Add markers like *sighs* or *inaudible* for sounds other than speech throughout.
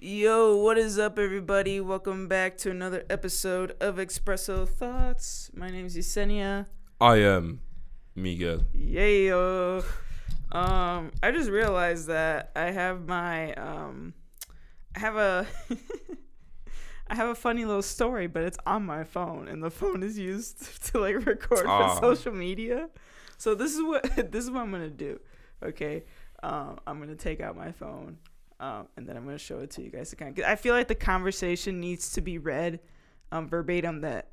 Yo, what is up, everybody? Welcome back to another episode of Expresso Thoughts. My name is Yessenia. I am Miguel. Yayo. Um, I just realized that I have my um, I have a *laughs* I have a funny little story, but it's on my phone, and the phone is used *laughs* to like record for social media. So this is what *laughs* this is what I'm gonna do. Okay, um, I'm gonna take out my phone, um, and then I'm gonna show it to you guys to kind of. I feel like the conversation needs to be read, um, verbatim that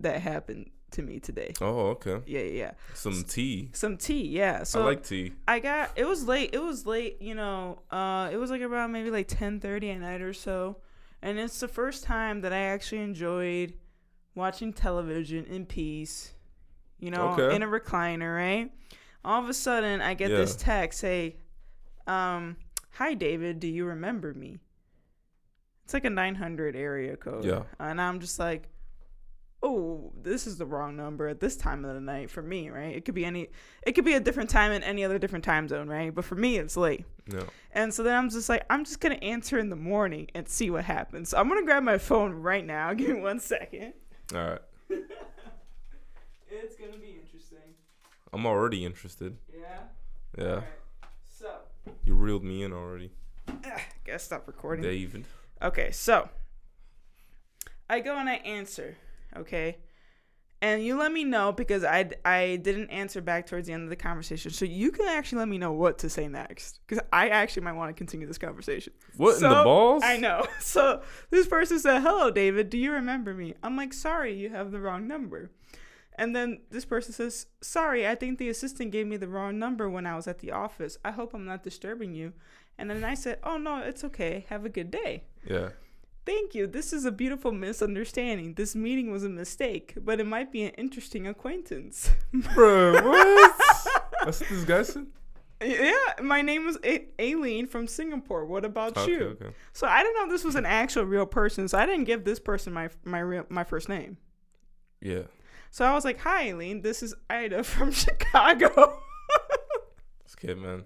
that happened to me today. Oh, okay. Yeah, yeah, yeah. Some tea. Some tea, yeah. So I like tea. I got it was late. It was late, you know. Uh, it was like around maybe like ten thirty at night or so, and it's the first time that I actually enjoyed watching television in peace. You know, Okay. in a recliner, right? All of a sudden, I get this text, "Hey, um, hi David, do you remember me?" It's like a nine hundred area code. Yeah. and I'm just like. Oh, this is the wrong number at this time of the night for me, right? It could be any it could be a different time in any other different time zone, right? But for me, it's late. Yeah. And so then I'm just like, I'm just gonna answer in the morning and see what happens. So I'm gonna grab my phone right now. *laughs* Give me one second. All right. *laughs* It's gonna be interesting. I'm already interested. Yeah. Yeah. So, You reeled me in already. ah, gotta stop recording. David. Okay, so I go and I answer, okay? And you let me know because I, I didn't answer back towards the end of the conversation. So you can actually let me know what to say next. Because I actually might want to continue this conversation. What in the balls? I know. *laughs* So this person said, Hello, David. Do you remember me? I'm like, Sorry, you have the wrong number. And then this person says, Sorry, I think the assistant gave me the wrong number when I was at the office. I hope I'm not disturbing you. And then I said, Oh, no, it's okay. Have a good day. Yeah. Thank you. This is a beautiful misunderstanding. This meeting was a mistake, but it might be an interesting acquaintance. Bro, what? *laughs* That's what this guy said? yeah, my name was A- Aileen from Singapore. What about Okay, you? okay. So I didn't know this was an actual real person, so I didn't give this person my my real my first name. Yeah. So I was like, "Hi, Aileen. This is Ida *laughs* from Chicago." This kid, man.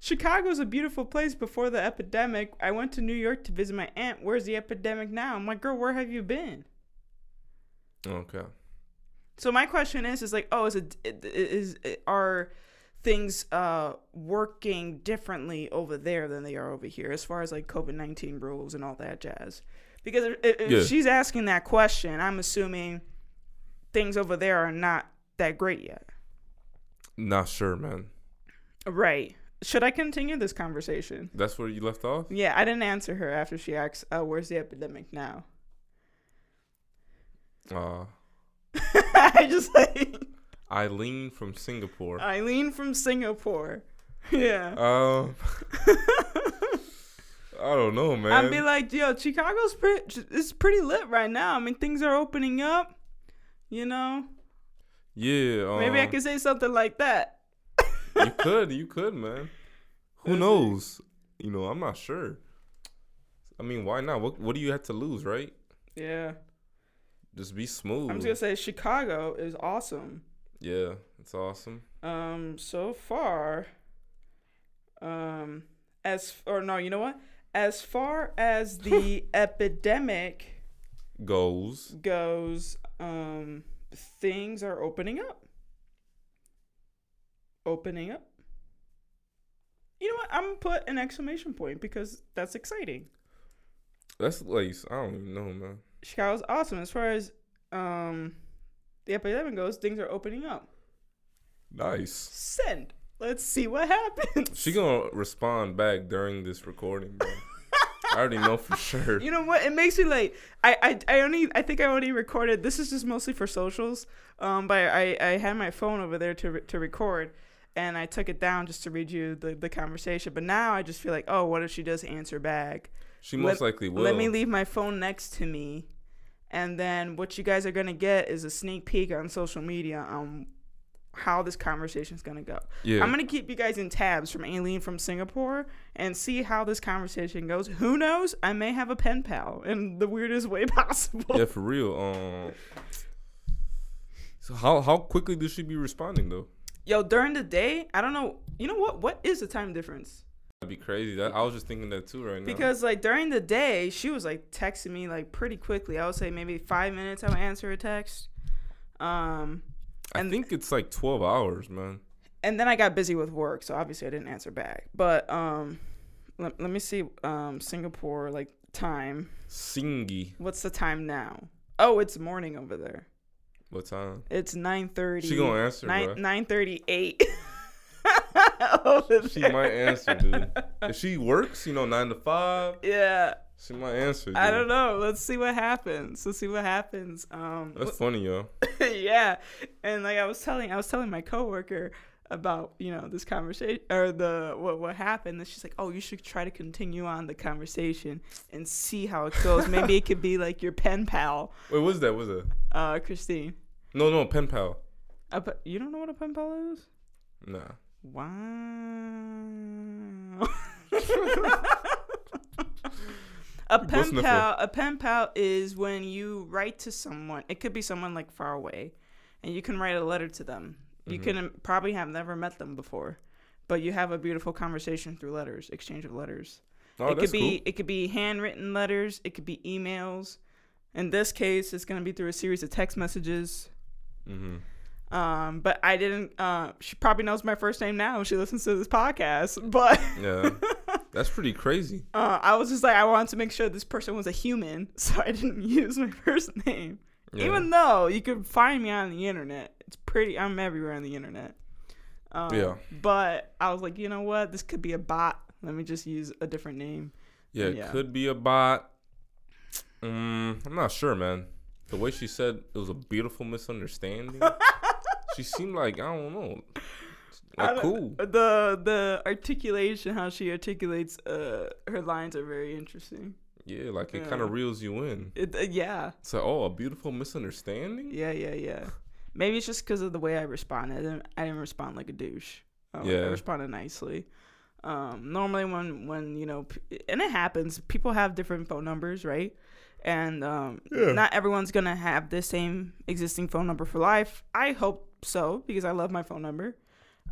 Chicago's a beautiful place before the epidemic. I went to New York to visit my aunt. Where's the epidemic now? I'm like, "Girl, where have you been?" Okay. So my question is, is like, oh, is it is are things uh working differently over there than they are over here as far as like COVID nineteen rules and all that jazz? Because if, if Yeah. she's asking that question, I'm assuming things over there are not that great yet. Not sure, man. Right. Should I continue this conversation? That's where you left off? Yeah, I didn't answer her after she asked, uh, "Where's the epidemic now?" Uh, *laughs* I just like Eileen from Singapore. Eileen from Singapore. Yeah. Um, *laughs* I don't know, man. I'd be like, yo, Chicago's pretty, it's pretty lit right now. I mean, things are opening up. You know, yeah. Um, maybe I could say something like that. you *laughs* could, you could, man. Who knows? You know, I'm not sure. I mean, why not? What What do you have to lose, right? Yeah, Just be smooth. I'm just gonna say Chicago is awesome. yeah, it's awesome. Um, so far, um, as or no, you know what? As far as the *laughs* epidemic Goes. goes, um, things are opening up. Opening up. You know what? I'm gonna put an exclamation point because that's exciting. That's like I don't even know, man. Chicago's awesome as far as um the epidemic goes. Things are opening up. Nice. Send. Let's see what happens. She gonna respond back during this recording, bro. *laughs* I already know for sure. You know what? It makes me like I, I I only I think I only recorded. This is just mostly for socials. Um, but I I had my phone over there to to record, and I took it down just to read you the the conversation. But now I just feel like, oh, what if she does answer back? She most likely will. Let me leave my phone next to me, and then what you guys are gonna get is a sneak peek on social media on how this conversation is gonna go. Yeah. I'm gonna keep you guys in tabs from Aileen from Singapore and see how this conversation goes. Who knows? I may have a pen pal in the weirdest way *laughs* possible. yeah, for real. Um. So how how quickly does she be responding though? Yo, during the day, I don't know. You know what? What is the time difference? That'd be crazy. That I was just thinking that too right now. Because like during the day, she was like texting me like pretty quickly. I would say maybe five minutes I would answer a text. Um, I and- think it's like twelve hours, man. and then I got busy with work, so obviously I didn't answer back. But um, let, let me see um Singapore like time. Singy. What's the time now? Oh, it's morning over there. What time? It's nine thirty. She gonna answer, nine bro. nine thirty eight. *laughs* She might answer, dude. *laughs* If she works, you know, nine to five, Yeah, she my answer. I don't know. Let's see what happens. Let's see what happens. Um, That's funny, yo. *laughs* yeah, and like I was telling, I was telling my coworker about you know this conversation or the what what happened. And she's like, "Oh, you should try to continue on the conversation and see how it goes. Maybe it could be *laughs* like your pen pal, Wait, what's that? What's that? uh, Christine. No, no, pen pal. A pe- you don't know what a pen pal is? Nah. Wow. *laughs* a pen pal, a pen pal is when you write to someone. It could be someone like far away, and you can write a letter to them. You Mhm. can probably have never met them before, but you have a beautiful conversation through letters, exchange of letters. Oh, it could be cool. it could be handwritten letters. It could be emails. In this case, it's gonna be through a series of text messages. Mm-hmm. Um, but I didn't. Uh, she probably knows my first name now. She listens to this podcast. But Yeah, *laughs* that's pretty crazy. uh, I was just like, I wanted to make sure this person was a human, *laughs* so I didn't *laughs* use my first name. Yeah. Even though you could find me on the internet, it's pretty. I'm everywhere on the internet. Um, Yeah. But I was like, you know what? This could be a bot. Let me just use a different name. yeah, it yeah. could be a bot. Mm, I'm not sure, man. The way she said it was a beautiful misunderstanding. *laughs* she seemed like I don't know, like cool. The the articulation, how she articulates uh, her lines, are very interesting. Yeah, like it Yeah. kind of reels you in. It, uh, yeah. So, oh, a beautiful misunderstanding. Yeah, yeah, yeah. Maybe it's just because of the way I responded. I didn't, I didn't respond like a douche. Uh, Yeah. I responded nicely. Um, normally, when when you know, and it happens, people have different phone numbers, right? And um, Yeah. not everyone's gonna have the same existing phone number for life. I hope so because I love my phone number.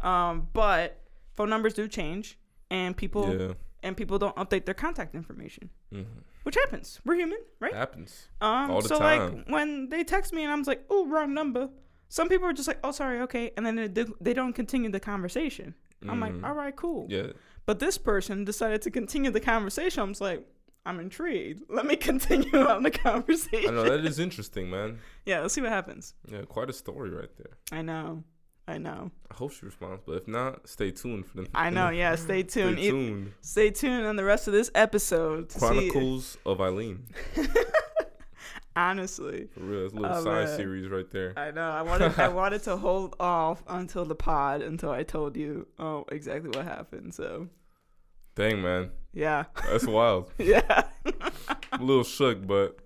Um, but phone numbers do change, and people Yeah, and people don't update their contact information, hmm which happens. We're human, right? happens. Um, All the so time. like when they text me and I'm just like, oh, wrong number. Some people are just like, oh, sorry, okay, and then they, do, they don't continue the conversation. I'm like, Mhm. all right, cool. Yeah, But this person decided to continue the conversation. I'm just like, I'm intrigued. Let me *laughs* continue on the conversation. I know that is interesting, man. *laughs* yeah, let's see what happens. Yeah, quite a story right there. I know, I know, I hope she responds, but if not, stay tuned for them. I know. *laughs* Yeah, stay tuned. Stay tuned. Stay tuned on the rest of this episode to see. Chronicles of Eileen. *laughs* Honestly, For real, it's a little Oh, side man. series right there. I know. I wanted I *laughs* wanted to hold off until the pod until I told you oh exactly what happened. So Dang, man, yeah, that's wild. yeah. I'm a little shook, but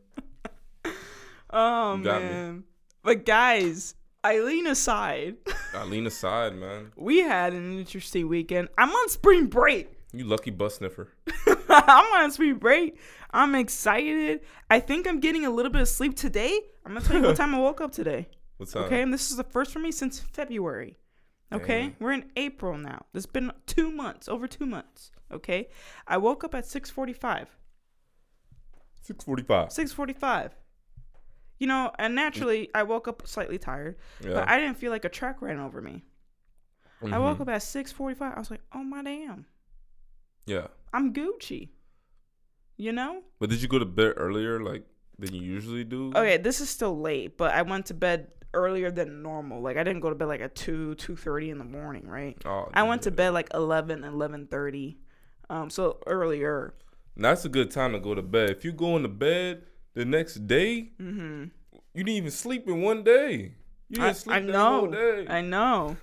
Oh got me. man. But guys, Eileen aside, *laughs* Eileen aside, man. we had an interesting weekend. I'm on spring break. You lucky bus sniffer. *laughs* I'm on spring break. I'm excited. I think I'm getting a little bit of sleep today. I'm gonna tell you what *laughs* time I woke up today. What's up? Okay, and this is the first for me since February. Okay, Dang. we're in April now. It's been two months, over two months. Okay, I woke up at six forty-five. Six forty-five. Six forty-five. You know, and naturally, I woke up slightly tired, Yeah. but I didn't feel like a truck ran over me. I woke Mhm. up at six forty-five. I was like, "Oh my damn, Yeah, I'm Gucci." You know? but did you go to bed earlier, like than you usually do? Okay, this is still late, but I went to bed earlier than normal. Like I didn't go to bed like at two, two thirty in the morning, right? Oh, I went to bed like 11, 11.30. Um, so earlier. That's a good time to go to bed. If you go into bed the next day, Mm-hmm. you didn't even sleep in one day. You didn't I, sleep I know. day. I know.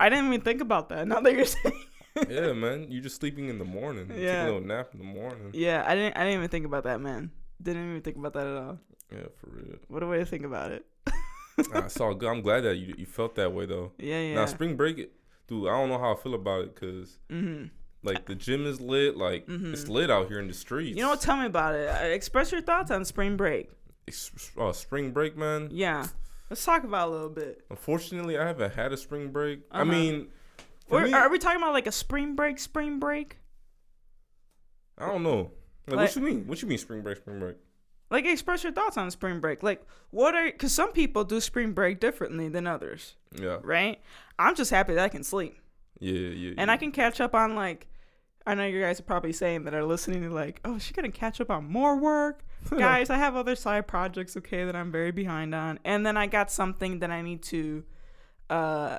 I didn't even think about that. Now that you're *laughs* saying. yeah, man. You're just sleeping in the morning. You Take Yeah. a little nap in the morning. yeah, I didn't. I didn't even think about that, man. Didn't even think about that at all. Yeah, for real. What a way to think about it. It's all good. I'm glad that you you felt that way though. Yeah, yeah. Now spring break, it- dude. I don't know how I feel about it because mm-hmm. Like the gym is lit. Like Mhm. it's lit out here in the streets. You know what? Tell me about it. Uh, Express your thoughts on spring break. Uh, spring break, man. Yeah. Let's talk about it a little bit. Unfortunately, I haven't had a spring break. I Uh-huh. mean, for me, are we talking about like a spring break? Spring break? I don't know. Like, Like- what you mean? What you mean spring break? Spring break? Like, express your thoughts on spring break. Like, what are because some people do spring break differently than others, Yeah, right? I'm just happy that I can sleep yeah, yeah. and yeah. I can catch up on like. I know you guys are probably saying that are listening to like, oh, she gonna catch up on more work, *laughs* guys. I have other side projects, okay, that I'm very behind on, and then I got something that I need to, uh,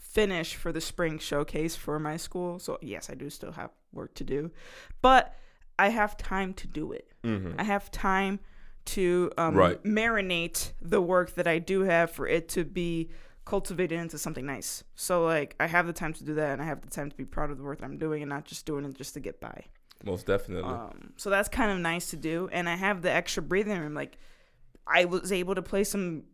finish for the spring showcase for my school. So yes, I do still have work to do, but I have time to do it. Mhm. I have time to um, Right. marinate the work that I do have for it to be cultivated into something nice. So like I have the time to do that, and I have the time to be proud of the work that I'm doing, and not just doing it just to get by. Most definitely. Um, so that's kind of nice to do, and I have the extra breathing room. Like I was able to play some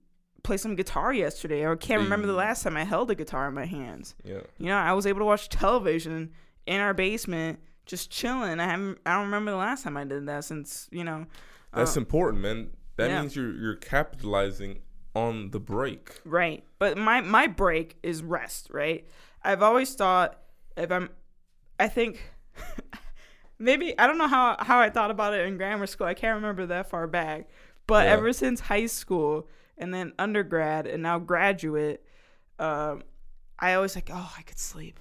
play some guitar yesterday. I can't remember the last time I held a guitar in my hands. yeah. You know, I was able to watch television in our basement, just chilling. I haven't. I don't remember the last time I did that since you know. That's uh, important, man. That yeah. means you're you're capitalizing on the break. Right. But my my break is rest, right? I've always thought if I'm I think *laughs* maybe I don't know how how I thought about it in grammar school. I can't remember that far back. But Yeah. ever since high school and then undergrad and now graduate, um, I always like, oh, I could sleep.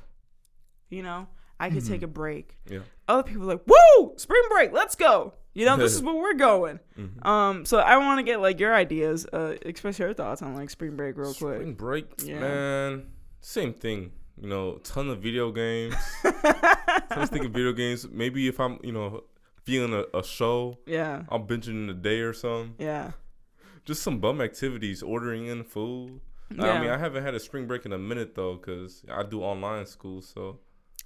You know? I could take a break. Yeah. Other people are like, woo, spring break, let's go. You know, this is *laughs* where we're going. Mhm. Um, so I want to get like your ideas, uh, express your thoughts on like spring break real quick. Spring break, Yeah. man. Same thing. You know, ton of video games. I was thinking video games. Maybe if I'm, you know, feeling a, a show, Yeah, I'm binging in a day or something. yeah, Just some bum activities, ordering in food. Yeah. I mean, I haven't had a spring break in a minute though, cause I do online school. So,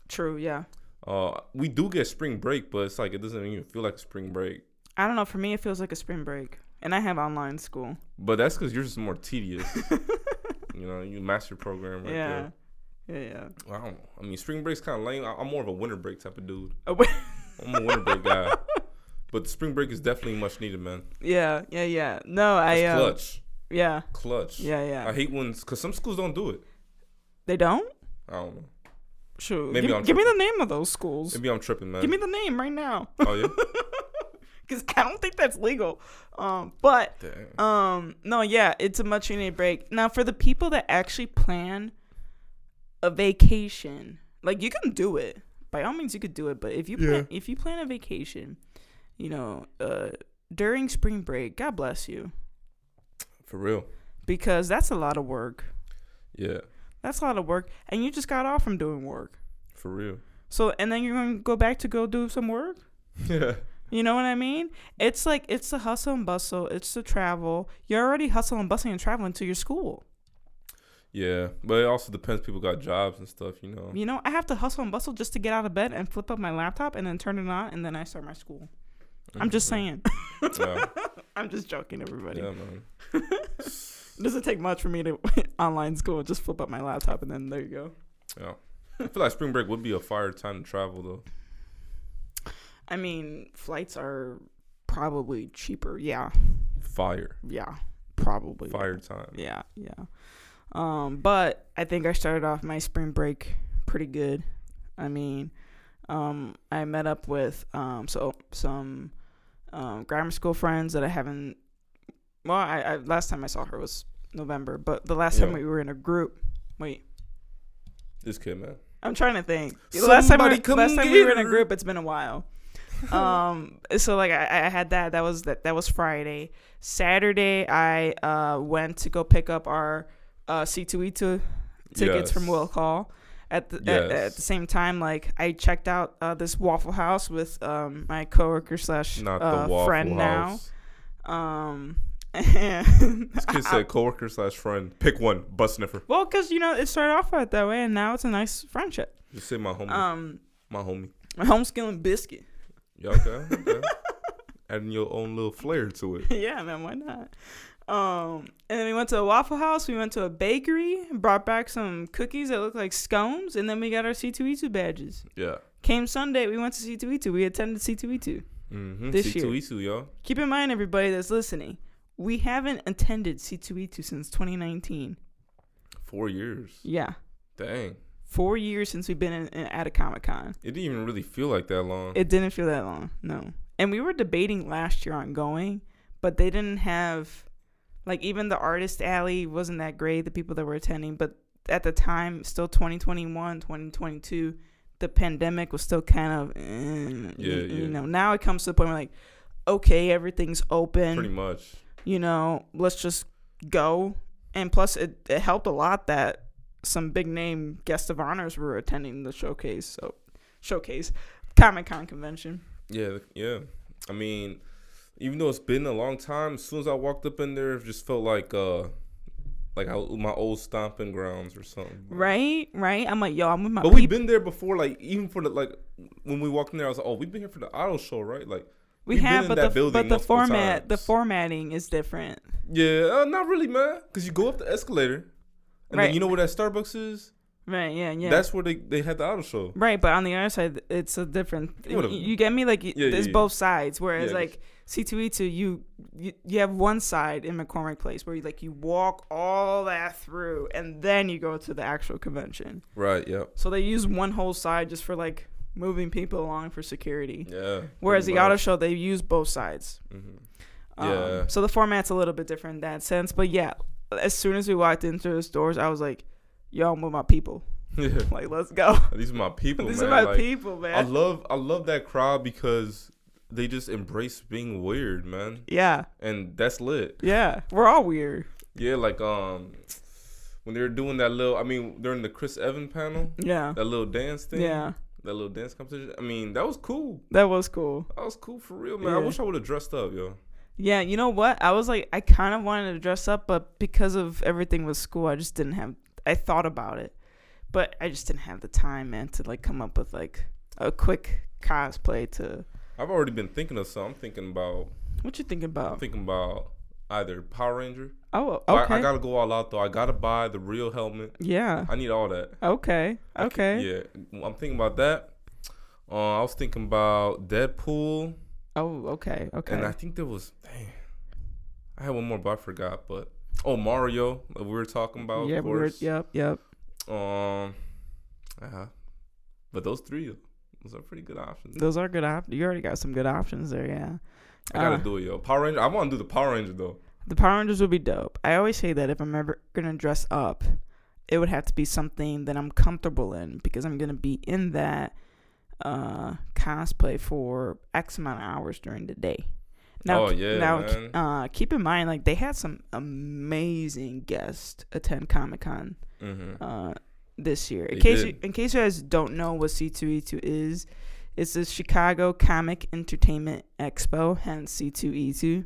true. Yeah, uh, we do get spring break, but it's like it doesn't even feel like spring break. I don't know. For me, it feels like a spring break, and I have online school. But that's cause you're just more tedious. *laughs* you know, you master program right there. yeah, there. yeah, yeah. I don't know. I mean, spring break's kind of lame. I- I'm more of a winter break type of dude. *laughs* I'm a winter break guy. *laughs* But the spring break is definitely much needed, man. yeah, yeah, yeah. No, I. It's Um, clutch. yeah, Clutch. yeah, yeah. I hate when, because some schools don't do it. they don't. I don't know. Sure. Maybe give, I'm give me the name of those schools. Maybe I'm tripping, man. Give me the name right now, oh, yeah? *laughs* because I don't think that's legal. Um, but Damn. Um, no, yeah, it's a much needed break. Now, for the people that actually plan a vacation, like you can do it. By all means, you could do it. But if you plan, if you plan a vacation, you know, uh, during spring break, God bless you, For real. because that's a lot of work. Yeah. That's a lot of work, and you just got off from doing work. For real. So, and then you're gonna go back to go do some work. Yeah. You know what I mean? It's like it's the hustle and bustle. It's the travel. You're already hustling and bustling and traveling to your school. Yeah. But it also depends. People got jobs and stuff, you know. You know, I have to hustle and bustle just to get out of bed and flip up my laptop and then turn it on and then I start my school. I'm just saying. Yeah, *laughs* I'm just joking, everybody. yeah man. *laughs* It doesn't take much for me to *laughs* online school. Just flip up my laptop and then there you go. Yeah. I feel like spring break would be a fire time to travel, though. I mean, flights are probably cheaper. Yeah, Fire. yeah, probably. Fire time. Yeah, yeah. Um, but I think I started off my spring break pretty good. I mean, um, I met up with um so some um grammar school friends that I haven't. Well, I, I last time I saw her was November, but the last time we were in a group. Wait, This kid, man. I'm trying to think. The last time, Somebody we, come last time we were in a group, it's been a while. *laughs* um, so like I, I had that. That was that. That was Friday. Saturday, I uh went to go pick up our uh C2E2 tickets from Yes. Will Call. At the at, at the same time, like I checked out uh, this Waffle House with um my coworker slash uh, friend House. now. Um, This kid said *laughs* coworker slash friend. Pick one. Butt sniffer. well, cause you know it started off right that way, and now it's a nice friendship. Just say my homie. Um, my homie. my homeschooling biscuit. Yeah, okay. okay. *laughs* Adding your own little flair to it. *laughs* yeah, man, why not? Um, and then we went to a Waffle House. We went to a bakery, brought back some cookies that looked like scones, and then we got our C2E2 badges. Yeah. Came Sunday, we went to C2E2. We attended C2E2. Mm-hmm. This C2 year. E2, y'all. Keep in mind, everybody that's listening, we haven't attended C2E2 since 2019. Four years. Yeah, Dang. Four years since we've been in, in, at a Comic Con. It didn't even really feel like that long. It didn't feel that long, no. And we were debating last year on going, but they didn't have, like, even the artist alley wasn't that great. The people that were attending, but at the time, still 2021, 2022, the pandemic was still kind of, eh, Yeah, you, yeah. you know. Now it comes to the point where like, okay, everything's open. Pretty much. You know, let's just go. And plus, it, it helped a lot that some big name guest of honors were attending the showcase. So, showcase, Comic Con convention. Yeah, yeah. I mean, even though it's been a long time, as soon as I walked up in there, it just felt like uh like I, my old stomping grounds or something. Right, right. I'm like, yo, I'm with my But we've been there before, like even for the like when we walked in there, I was like, oh, we've been here for the auto show, right? Like, We we've have, but the but the format, the formatting is different. yeah, uh, not really, man, because you go up the escalator, and Right. then you know where that Starbucks is. Right. Yeah. Yeah. That's where they they had the auto show. Right, but on the other side, it's a different. You, you get me? Like, Yeah, there's yeah, yeah. both sides. Whereas, like C two E two, you you you have one side in McCormick Place where you like you walk all that through, and then you go to the actual convention. Right. Yep. So they use one whole side just for like moving people along for security. Yeah. Whereas the auto show, they use both sides. Mhm. Um, Yeah. So the format's a little bit different in that sense. But yeah, as soon as we walked into those doors, I was like, "Yo, I'm with my people. *laughs* Yeah. *laughs* Like, let's go. *laughs* These are my people, These man. are my like, people, man." I love I love that crowd because they just embrace being weird, man. yeah, And that's lit. yeah. We're all weird. Yeah, like um when they were doing that little I mean during the Chris Evan panel, Yeah, that little dance thing. yeah. That little dance competition. I mean, that was cool. That was cool. That was cool for real, man. I wish I would have dressed up, yo. Yeah, you know what? I was like, I kind of wanted to dress up, but because of everything with school, I just didn't have. I thought about it, but I just didn't have the time, man, to like come up with like a quick cosplay. To I've already been thinking of something. I'm thinking about what you thinking I'm about? thinking about either Power Ranger. Oh, okay. I, I gotta go all out though. I gotta buy the real helmet. yeah. I need all that. Okay. I can- Okay. yeah, I'm thinking about that. Uh, I was thinking about Deadpool, Oh, okay. Okay. and I think there was. Dang, I had one more, but I forgot. But oh, Mario, we were talking about. yeah. of We were, yep. Yep. Um, uh, huh. but those three, those are pretty good options. Those are good options. You already got some good options there. Yeah. I gotta Uh, do it, yo. Power Ranger. I want to do the Power Ranger though. The Power Rangers would be dope. I always say that if I'm ever gonna dress up, it would have to be something that I'm comfortable in because I'm gonna be in that uh, cosplay for X amount of hours during the day. Now, Oh, yeah, now, man. uh, keep in mind, like they had some amazing guests attend Comic Con Mm-hmm. uh, this year. In They case you, in case you guys don't know what C2E2 is, it's the Chicago Comic Entertainment Expo, hence C2E2.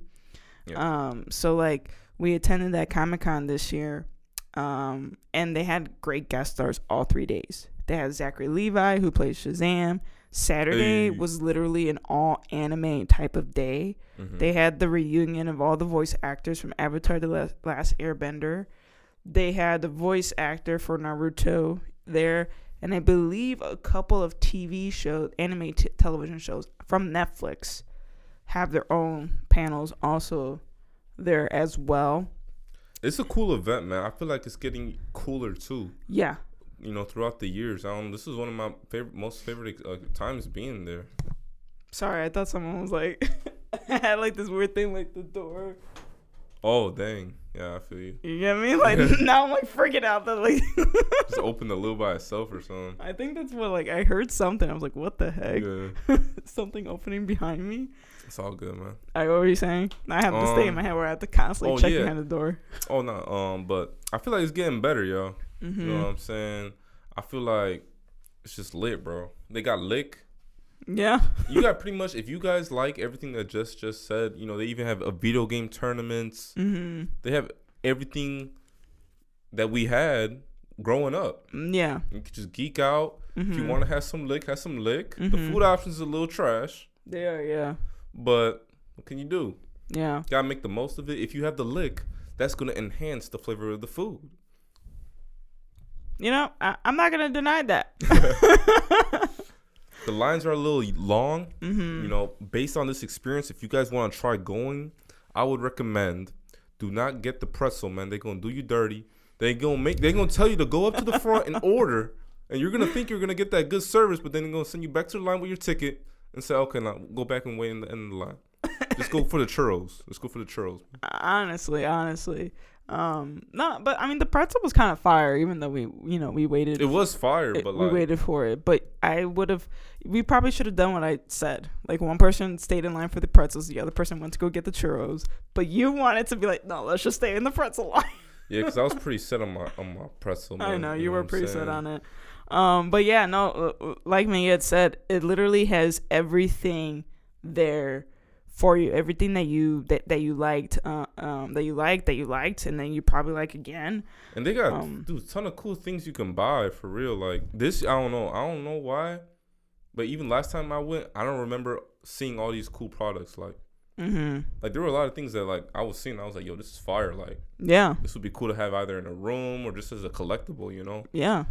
Yeah. Um, so like we attended that Comic Con this year, um, and they had great guest stars all three days. They had Zachary Levi who plays Shazam. Saturday Hey. was literally an all anime type of day. Mm-hmm. They had the reunion of all the voice actors from Avatar: The Last Airbender. They had the voice actor for Naruto there, and I believe a couple of TV shows, anime t- television shows from Netflix, have their own panels also there as well. It's a cool event, man. I feel like it's getting cooler too. Yeah, You know, throughout the years. Um, this is one of my favorite, most favorite uh, times being there. sorry, I thought someone was like *laughs* I had like this weird thing like the door. Oh dang, yeah, I feel you. You get me? Like *laughs* *laughs* now I'm like freaking out that like *laughs* Just open the lid by itself or something. I think that's what like I heard something. I was like, what the heck? Yeah, something opening behind me. it's all good, man. I what were you saying? I have this thing in Um, my head where I have to constantly oh, check yeah. behind the door. Oh no, um, but I feel like it's getting better, yo. Mm-hmm. You know what I'm saying? I feel like it's just lit, bro. They got lick. Yeah. You got pretty much. If you guys like everything that just just said, you know, they even have a video game tournaments. Mm-hmm. They have everything that we had growing up. Yeah. You could just geek out. Mm-hmm. If you want to have some lick, have some lick. The Mhm. food options is a little trash, They are. Yeah. but what can you do? Yeah. Gotta make the most of it. If you have the lick, that's gonna enhance the flavor of the food. You know, I, I'm not gonna deny that. *laughs* *laughs* The lines are a little long. mm-hmm. You know, based on this experience, if you guys want to try going, I would recommend do not get the pretzel, man. They're gonna do you dirty. They gonna make. They gonna tell you to go up to the front and *laughs* order and you're gonna think you're gonna get that good service, but then they're gonna send you back to the line with your ticket and say, okay, now go back and wait in the end of the line. Just go for the churros. Let's go for the churros. *laughs* honestly, honestly. Um, no, but I mean the pretzel was kind of fire, even though we, you know, we waited. It was fire, it- but we waited for it. But I would have. We probably should have done what I said. Like one person stayed in line for the pretzels, the other person went to go get the churros. But you wanted to be like, no, let's just stay in the pretzel line. yeah, because I was pretty set on my on my pretzel. I man, know you, what were I'm pretty set on it. Um, but yeah, no, uh, uh, like me had said, it literally has everything there for you. Everything that you that, that you liked, uh, um, that you liked, that you liked, and then you probably like again. And they got Um, dude, a ton of cool things you can buy for real. Like this, I don't know, I don't know why, but even last time I went, I don't remember seeing all these cool products. Like, Mm-hmm. like there were a lot of things that like I was seeing. I was like, yo, this is fire. Like Yeah, this would be cool to have either in a room or just as a collectible, you know. yeah,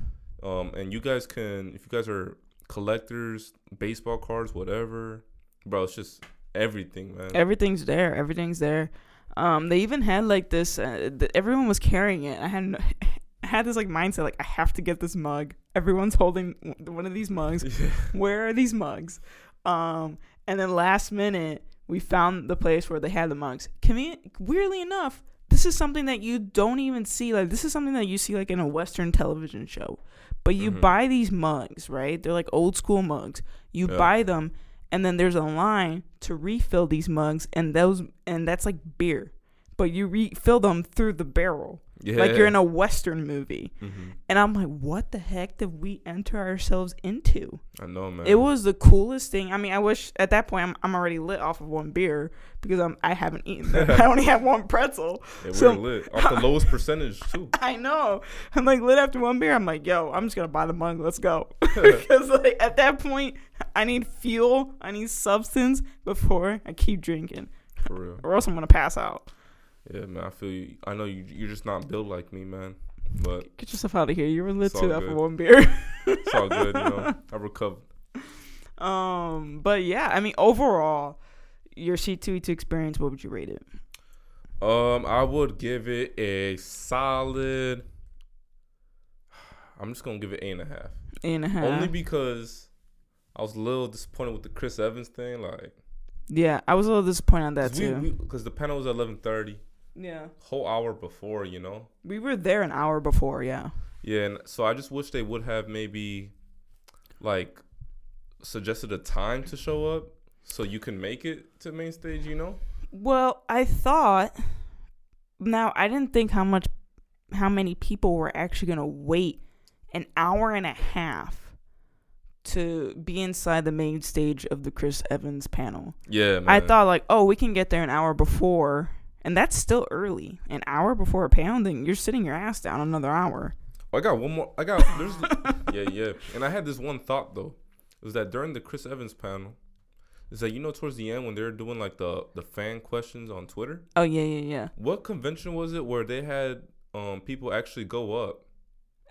Um, and you guys can, if you guys are collectors, baseball cards, whatever, bro, it's just everything, man. everything's there. Everything's there. Um, they even had like this. Uh, th- everyone was carrying it. I had. No, *laughs* I had this like mindset like I have to get this mug. Everyone's holding w- one of these mugs. *laughs* Yeah. where are these mugs? Um, and then last minute, we found the place where they had the mugs. Conven- weirdly enough, this is something that you don't even see. Like, this is something that you see like in a Western television show. But you Mhm. buy these mugs, right? They're like old school mugs. You Yeah. buy them, and then there's a line to refill these mugs, and those and that's like beer. But you refill them through the barrel, yeah. like you're in a Western movie. Mhm. And I'm like, what the heck did we enter ourselves into? I know, man. It was the coolest thing. I mean, I wish at that point I'm, I'm already lit off of one beer because I'm I haven't eaten. *laughs* I only have one pretzel. Yeah, we're so- lit off the *laughs* lowest percentage too. *laughs* I know. I'm like lit after one beer. I'm like, yo, I'm just gonna buy the mug. Let's go. because like at that point, I need fuel. I need substance before I keep drinking, For real. or else I'm gonna pass out. Yeah, man. I feel you. I know you. You're just not built like me, man. But Get yourself out of here. You were lit too after one beer. *laughs* it's all good, you know. *laughs* I recovered. um, but yeah, I mean, overall, your C2E2 experience, what would you rate it? Um, I would give it a solid. *sighs* I'm just gonna give it eight and a half. Eight and a half. Only because I was a little disappointed with the Chris Evans thing, like yeah, I was a little disappointed on that too. because the panel was at eleven thirty, yeah, whole hour before, you know. we were there an hour before. Yeah, Yeah, and so I just wish they would have maybe like suggested a time to show up so you can make it to main stage, you know? Well, I thought. Now I didn't think how much, how many people were actually gonna wait an hour and a half to be inside the main stage of the Chris Evans panel. Yeah, man. I thought like, oh, we can get there an hour before, and that's still early. An hour before a panel, then you're sitting your ass down another hour. I got one more. I got there's *laughs* yeah yeah, and I had this one thought though, is that during the Chris Evans panel, is that you know towards the end when they're doing like the the fan questions on Twitter, Oh yeah, yeah, yeah. what convention was it where they had um people actually go up?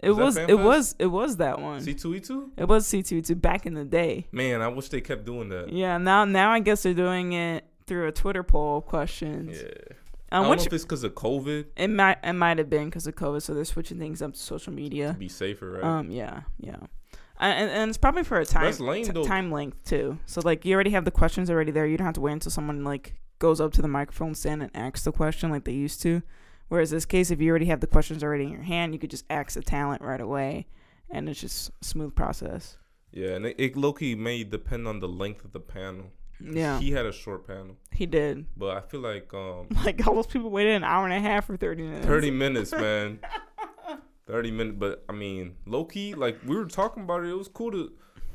It Was was, it was, it was that one. C two E two. It was C two E two back in the day. Man, I wish they kept doing that. Yeah, now now I guess they're doing it through a Twitter poll questions. Yeah. I Um, don't which know if it's because of COVID it might it might have been because of COVID, so they're switching things up to social to media. be safer, right? Um, yeah, yeah, and, and, it's probably for a time lame, t- time length too. So like you already have the questions already there. You don't have to wait until someone like goes up to the microphone stand and asks the question like they used to. Whereas this case, if you already have the questions already in your hand, you could just ask the talent right away, and it's just a smooth process. yeah, and it, it low key may depend on the length of the panel. Yeah, He had a short panel, he did. but I feel like um *laughs* Like all those people waited an hour and a half for thirty minutes. 30 minutes, *laughs* man. 30 minutes, but I mean, low key, like we were talking about it, it was cool to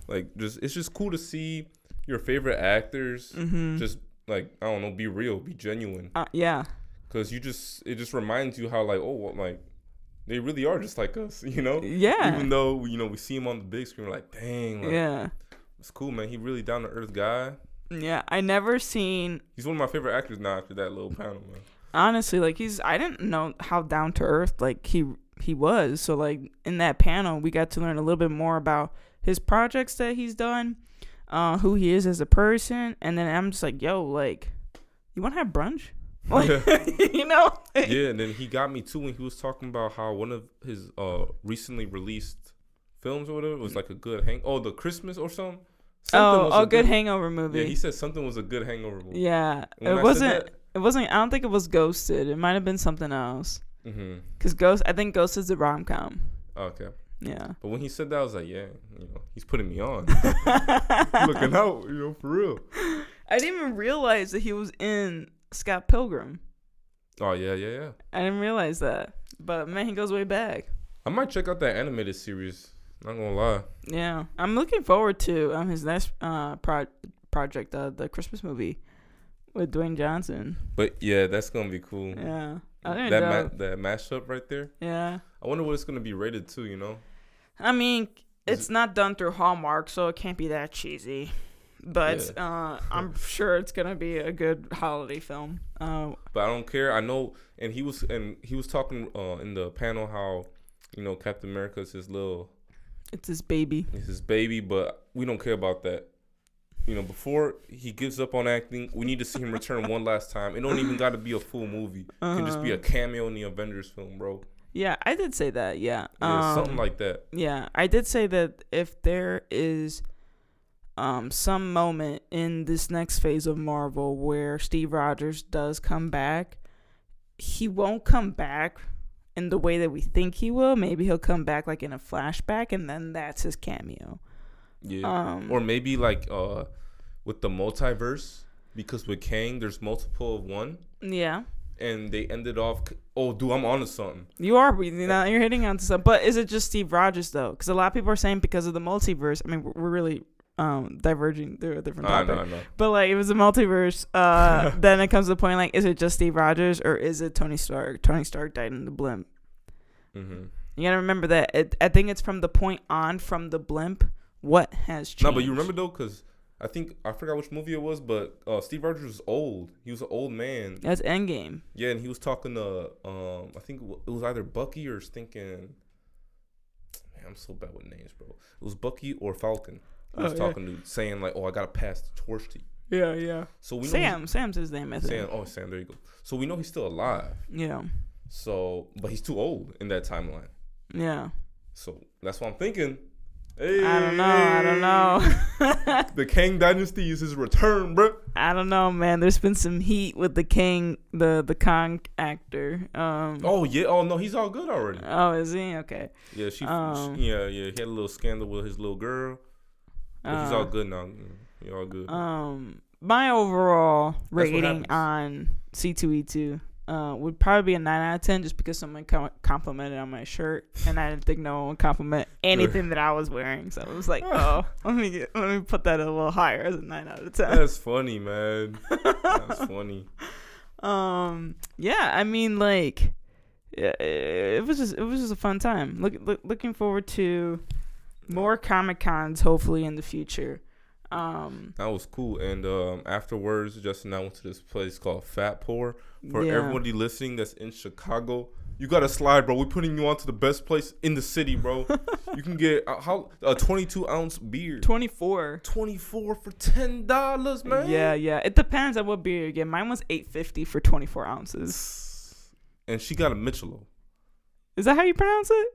like just it's just cool to see your favorite actors Mm-hmm. just like I don't know, be real, be genuine uh, yeah, cuz you just it just reminds you how like oh, well, like they really are just like us, *laughs* you know? yeah, Even though, you know, we see him on the big screen we're like, "Dang, like, yeah, it's cool, man. He really down to earth guy." Yeah. I never seen He's one of my favorite actors now after that little panel, man. honestly like he's. I didn't know how down to earth like he he was. So like in that panel, we got to learn a little bit more about his projects that he's done, uh, who he is as a person, and then I'm just like, yo, like, you want to have brunch? *laughs* Like, *laughs* you know? yeah, and then he got me too when he was talking about how one of his uh recently released films or whatever. Was like a good hang. Oh, the Christmas or something. Oh, was oh, a good hangover movie. Yeah, he said something was a good hangover movie. Yeah, When it said wasn't. that- It wasn't. I don't think it was Ghosted. It might have been something else. Mm-hmm. Cause Ghost, I think Ghost is a rom com. Okay. Yeah. But when he said that, I was like, yeah, you know, he's putting me on. *laughs* *laughs* Looking out, you know, for real. I didn't even realize that he was in Scott Pilgrim. Oh yeah, yeah, yeah. I didn't realize that. But man, he goes way back. I might check out that animated series. I'm not gonna lie. Yeah, I'm looking forward to um his next uh pro- project, uh, the Christmas movie with Dwayne Johnson. But yeah, that's gonna be cool. Yeah, that ma- that mashup right there. yeah. I wonder what it's gonna be rated to. You know. I mean, Is it's not done through Hallmark, so it can't be that cheesy. But uh, I'm sure it's gonna be a good holiday film. Uh, But I don't care. I know, and he was and he was talking uh, in the panel how, you know, Captain America is his little, it's his baby. It's his baby, but we don't care about that. You know, before he gives up on acting, we need to see him return one last time. It don't even got to be a full movie. It can just be a Uh-huh. cameo in the Avengers film, bro. Yeah, I did say that. Yeah, Yeah, something Um, like that. Yeah, I did say that if there is um some moment in this next phase of Marvel where Steve Rogers does come back, he won't come back in the way that we think he will. Maybe he'll come back like in a flashback and then that's his cameo. Yeah. Um or maybe like uh, with the multiverse, because with Kang, there's multiple of one, yeah. and they ended off. Oh, dude, I'm onto something. You are breathing now. You're hitting onto something, but is it just Steve Rogers though? Because a lot of people are saying because of the multiverse. I mean, we're really um diverging through a different I topic. know, I know. But like, if it's a multiverse, uh, *laughs* then it comes to the point like, is it just Steve Rogers or is it Tony Stark? Tony Stark died in the blip. hmm You gotta remember that. It, I think it's from the point on from the blip. What has changed? No, but you remember though, because I think I forgot which movie it was, but uh, Steve Rogers was old. He was an old man. That's Endgame. Yeah, and he was talking to um, I think it was either Bucky or thinking. Man, I'm so bad with names, bro. It was Bucky or Falcon. He was Oh, yeah. talking to saying like, "Oh, I gotta pass the torch to you." Yeah, yeah. So we know Sam. Sam's his name. I think. Sam. Oh, Sam. There you go. So we know he's still alive. Yeah. So, but he's too old in that timeline. Yeah. So that's what I'm thinking. Hey, I don't know. I don't know. *laughs* The Kang Dynasty is his return, bro. I don't know, man. There's been some heat with the King, the the Kong actor. Um. Oh yeah. Oh no, he's all good already. Oh, is he okay? Yeah, she, Um, she- yeah, yeah. He had a little scandal with his little girl, but he's Uh, all good now. You're all good. Um, my overall rating on C2E2 uh, would probably be a 9 out of 10 just because someone complimented on my shirt and I didn't think no one would compliment *laughs* anything that I was wearing. So I was like, *laughs* oh, let me get, let me put that a little higher as a 9 out of 10. That's funny, man. That's *laughs* funny. um, yeah, I mean, like, yeah, it was just it was just a fun time. Look, look looking forward to more Comic Cons hopefully in the future. Um, That was cool. And um, afterwards, Justin and I went to this place called Fat Pour. For yeah. everybody listening that's in Chicago, you got to slide, bro. We're putting you on to the best place in the city, bro. *laughs* you can get uh, how a 22 ounce beer, 24. 24 for ten dollars, man. Yeah, yeah. It depends on what beer you get. Mine was eight fifty for twenty four ounces. And she got a Michelob. Is that how you pronounce it?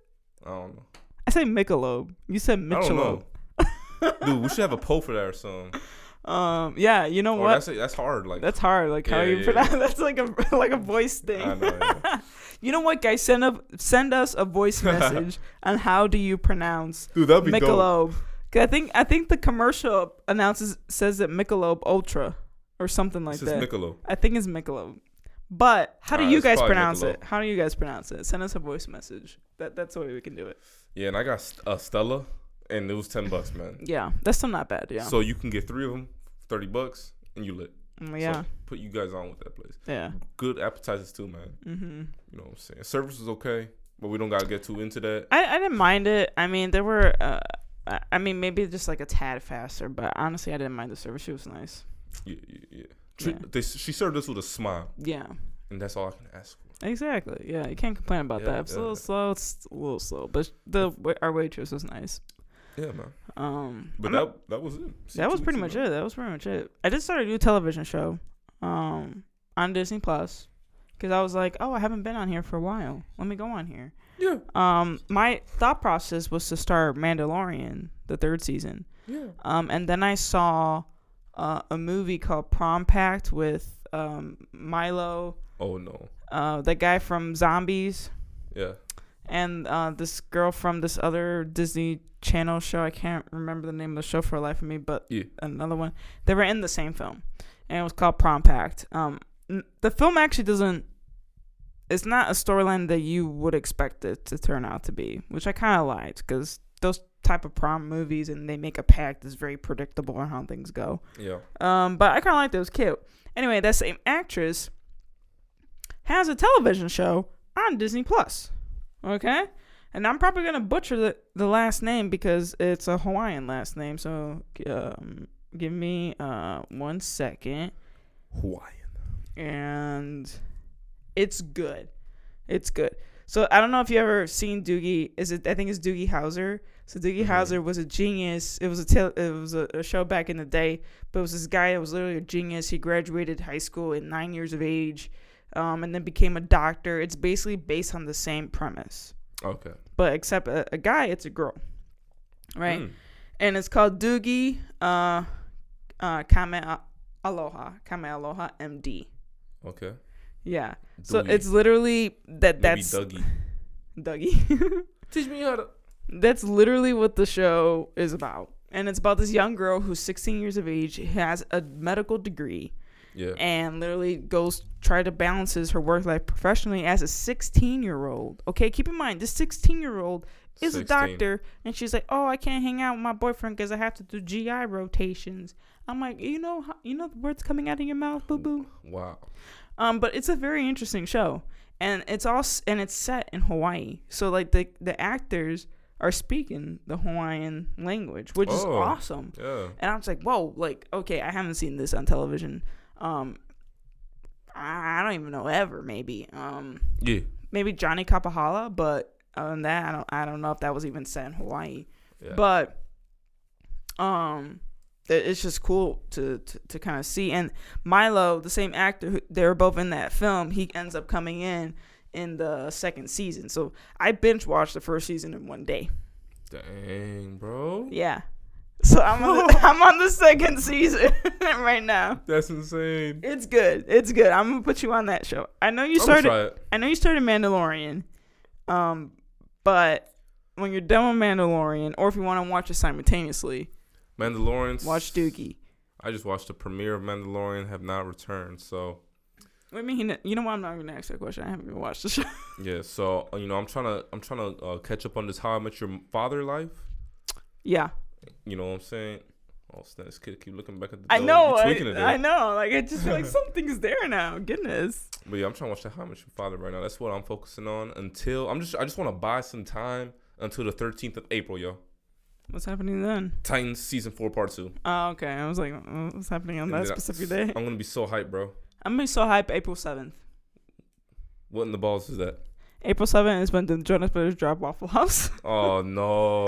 I don't know. I say Michelob. You said Michelob. Dude, we should have a poll for that or something. *laughs* Um, yeah. You know Or what? that's that's hard. Like That's hard. Like how Yeah, you yeah, pronounce. yeah. *laughs* That's like a like a voice thing. I know. Yeah. *laughs* You know what, guys? Send up send us a voice message on how do you pronounce Dude, that'd be dope. Michelob. 'Cause I think I think the commercial announces says that Michelob Ultra or something like This that. Michelob. I think it's Michelob. But how do Nah, you guys pronounce it? How do you guys pronounce it? Send us a voice message. That that's the way we can do it. Yeah, and I got St- uh, Stella, and it was ten bucks, man. Yeah, that's still not bad. Yeah. So you can get three of them, thirty bucks, and you lit. Mm, yeah. So put you guys on with that place. yeah. Good appetizers too, man. Mhm. You know what I'm saying? Service is okay, but we don't gotta get too into that. I I didn't mind it. I mean, there were. Uh, I- I mean, maybe just like a tad faster, but honestly, I didn't mind the service. She was nice. Yeah, yeah, yeah. Tre- Yeah. They, she served us with a smile, Yeah. and that's all I can ask for. Exactly. Yeah, you can't complain about Yeah, that. It's a little slow. It's a little slow, but the our waitress was nice. Yeah, man. Um, But I'm that not- that was it. that was pretty much it. That was pretty much it. I just start a new television show, um, on Disney Plus, because I was like, oh, I haven't been on here for a while. Let me go on here. Yeah. Um, my thought process was to start Mandalorian, the third season. Yeah. Um, and then I saw uh, a movie called Prom Pact with um, Milo, Oh no. uh, the guy from Zombies, Yeah. and uh, this girl from this other Disney Channel show. I can't remember the name of the show for the life of me, but Yeah. another one. They were in the same film, and it was called Prom Pact. Um, n- the film actually doesn't. It's not a storyline that you would expect it to turn out to be, which I kind of liked because those type of prom movies and they make a pact that's very predictable on how things go. Yeah. Um, but I kind of liked it. It was cute. Anyway, that same actress has a television show on Disney Plus. Okay, and I'm probably gonna butcher the the last name because it's a Hawaiian last name. So um, give me uh one second, Hawaiian. and it's good. It's good. So I don't know if you ever seen Doogie. Is it? I think it's Doogie Howser. So Doogie Mhm. Howser was a genius. It was a tel- it was a, a show back in the day, but it was this guy that was literally a genius. He graduated high school at nine years of age, um, and then became a doctor. It's basically based on the same premise, Okay. but except a, a guy, it's a girl, right? Mm. And it's called Doogie uh, uh, Kame Aloha Kamealoha MD. Okay. Yeah. So it's literally that. Maybe That's Dougie. *laughs* Dougie. *laughs* Teach me how to. That's literally what the show is about. And it's about this young girl who's 16 years of age, has a medical degree, Yeah. and literally goes try to balances her work life professionally as a 16 year old. Okay, keep in mind this 16 year old is a doctor, and she's like, "Oh, I can't hang out with my boyfriend because I have to do GI rotations." I'm like, you know, you know the words coming out of your mouth, boo boo. Wow. Um, but it's a very interesting show, and it's all and it's set in Hawaii. So like the the actors are speaking the Hawaiian language, which is Oh. awesome. Yeah. And I was like, whoa, like okay, I haven't seen this on television. Um, I don't even know ever. Maybe um Yeah. maybe Johnny Kapahala, but other than that, I don't I don't know if that was even set in Hawaii. Yeah. But um it's just cool to to, to kind of see and Milo, the same actor who they were both in that film, he ends up coming in in the second season. So I binge watched the first season in one day. Dang, bro. Yeah. So I'm on the, *laughs* I'm on the second season *laughs* right now. That's insane. It's good. It's good. I'm gonna put you on that show. I know you started. I know you started Mandalorian, um, but when you're done with Mandalorian, or if you want to watch it simultaneously, Mandalorian. watch Doogie. I just watched the premiere of Mandalorian. Have not returned. So I mean, you know what? I'm not gonna ask that question. I haven't even watched the show. *laughs* yeah. So uh, you know, I'm trying to I'm trying to uh, catch up on this How I Met Your Father life. yeah, You know what I'm saying? Oh, snap, this kid keep looking back at the. I know. I. I know. Like I just feel like *laughs* something's there now. Goodness. But yeah, I'm trying to watch the How I Met Your Father right now. That's what I'm focusing on until I'm just I just want to buy some time until the 13th of April, yo. What's happening then? Titans season four, part two. Oh, okay. I was like, what's happening on that then I- specific day? I'm gonna be so hyped, bro. I'm gonna be so hype. April seventh. What in the balls is that? April seventh is when the Jonas Brothers drop Waffle House, *laughs* Oh no.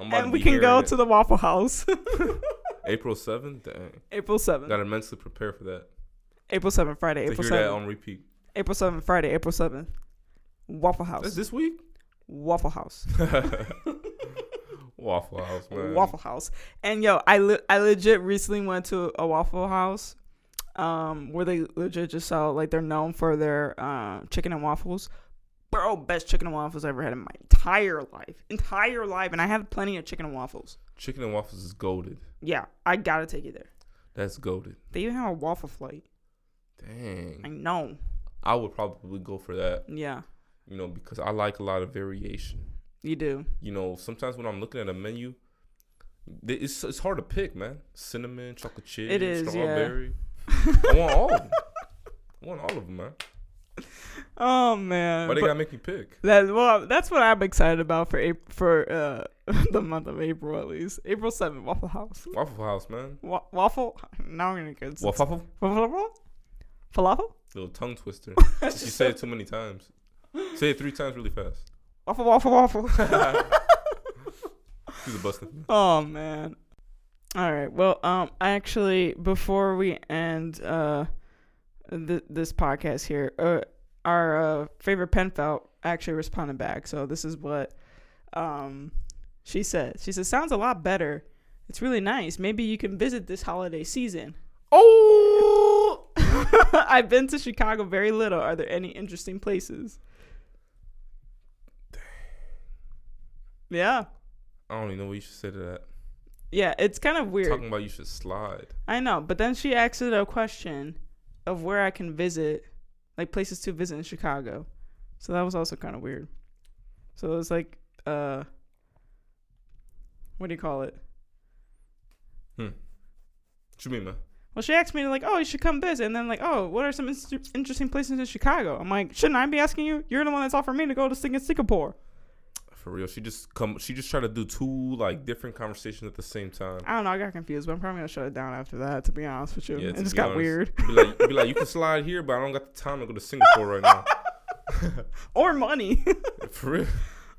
I'm about to and we can go it. to the Waffle House. *laughs* *laughs* April 7th. Dang, April seventh. gotta mentally prepare for that. April seventh. Friday. to April hear that seventh. on repeat. April seventh. Friday. April seventh. Waffle House. That's this week. Waffle House. Waffle House, man. Waffle House. And yo, I le- I legit recently went to a Waffle House, um, where they legit just sell like they're known for their uh, chicken and waffles. Bro, best chicken and waffles I've ever had in my entire life, entire life, and I have plenty of chicken and waffles. Chicken and waffles is goaded. Yeah, I gotta take you there. That's goaded. They even have a waffle flight. Dang. I know. I would probably go for that. Yeah, You know, because I like a lot of variation. you do. You know, sometimes when I'm looking at a menu, it's it's hard to pick, man. Cinnamon, chocolate chip, It is, yeah. I want all of them. I want all of them, man. Oh man. Why they But gotta make me pick? that well, that's what I'm excited about for April, for uh *laughs* the month of April at least. April seventh, Waffle House. Waffle House, man. Wa- waffle? Now I'm gonna get Waffle, Falafel? Falafel? little tongue twister. *laughs* you say it too many times. Say it three times really fast. Waffle, waffle, waffle. *laughs* He's a busting. oh man. All right. Well, um, I actually before we end uh th- this podcast here, uh, our uh, favorite pen pal actually responded back. So this is what um she said. She said, "Sounds a lot better. It's really nice. Maybe you can visit this holiday season." Oh, *laughs* I've been to Chicago very little. Are there any interesting places? Yeah. I don't even know what you should say to that. Yeah, it's kind of weird. Talking about you should slide. I know, but then she asked it a question of where I can visit, like places to visit in Chicago. So that was also kind of weird. So it was like, uh, what do you call it? What you mean, man? Well, she asked me like, "Oh, you should come visit," and then like, "Oh, what are some inst- interesting places in Chicago?" I'm like, "Shouldn't I be asking you? You're the one that's offering me to go to sing in Singapore." For real, she just come. She just tried to do two like different conversations at the same time. I don't know. I got confused, but I'm probably gonna shut it down after that. To be honest with you, Yeah, it just got honest. weird. Be like, be like, you can slide here, but I don't got the time to go to Singapore right now. *laughs* or money. *laughs* For real.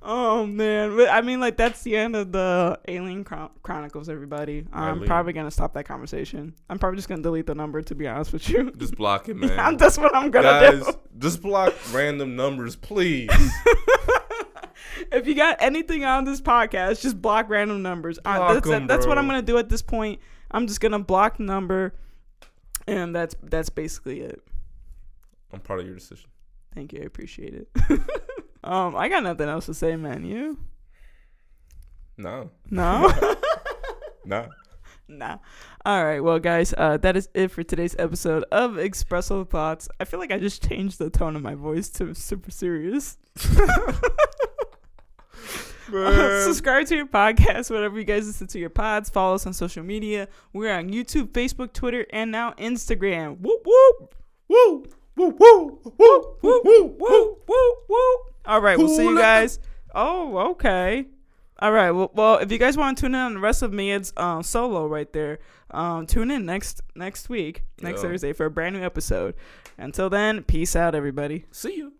Oh man, but I mean, like that's the end of the Alien Chron- Chronicles. Everybody, I'm Eileen. probably gonna stop that conversation. I'm probably just gonna delete the number. To be honest with you, Just block it, *laughs* man. yeah, that's what I'm gonna Guys, do. just block random numbers, please. If you got anything on this podcast, just block random numbers. Uh, Block that's 'em, that's what. I'm gonna do at this point. I'm just gonna block the number, and that's that's basically it. I'm proud of your decision. Thank you, I appreciate it. *laughs* um, I got nothing else to say, man. You? No, No. *laughs* no. Nah. All right. Well, guys, uh, that is it for today's episode of Expresso Thoughts. I feel like I just changed the tone of my voice to super serious. *laughs* *laughs* Man. subscribe to your podcast, whatever you guys listen to your pods. Follow us on social media. We're on YouTube, Facebook, Twitter, and now Instagram. Whoop whoop. Woo, woo, woo, woo, Woo woo woo woo woo. All right. We'll see you guys. Oh, okay. All right. Well, well, if you guys want to tune in on the rest of me, it's um, solo right there. Um, tune in next next week, next Yeah. Thursday for a brand new episode. Until then, peace out, everybody. See you.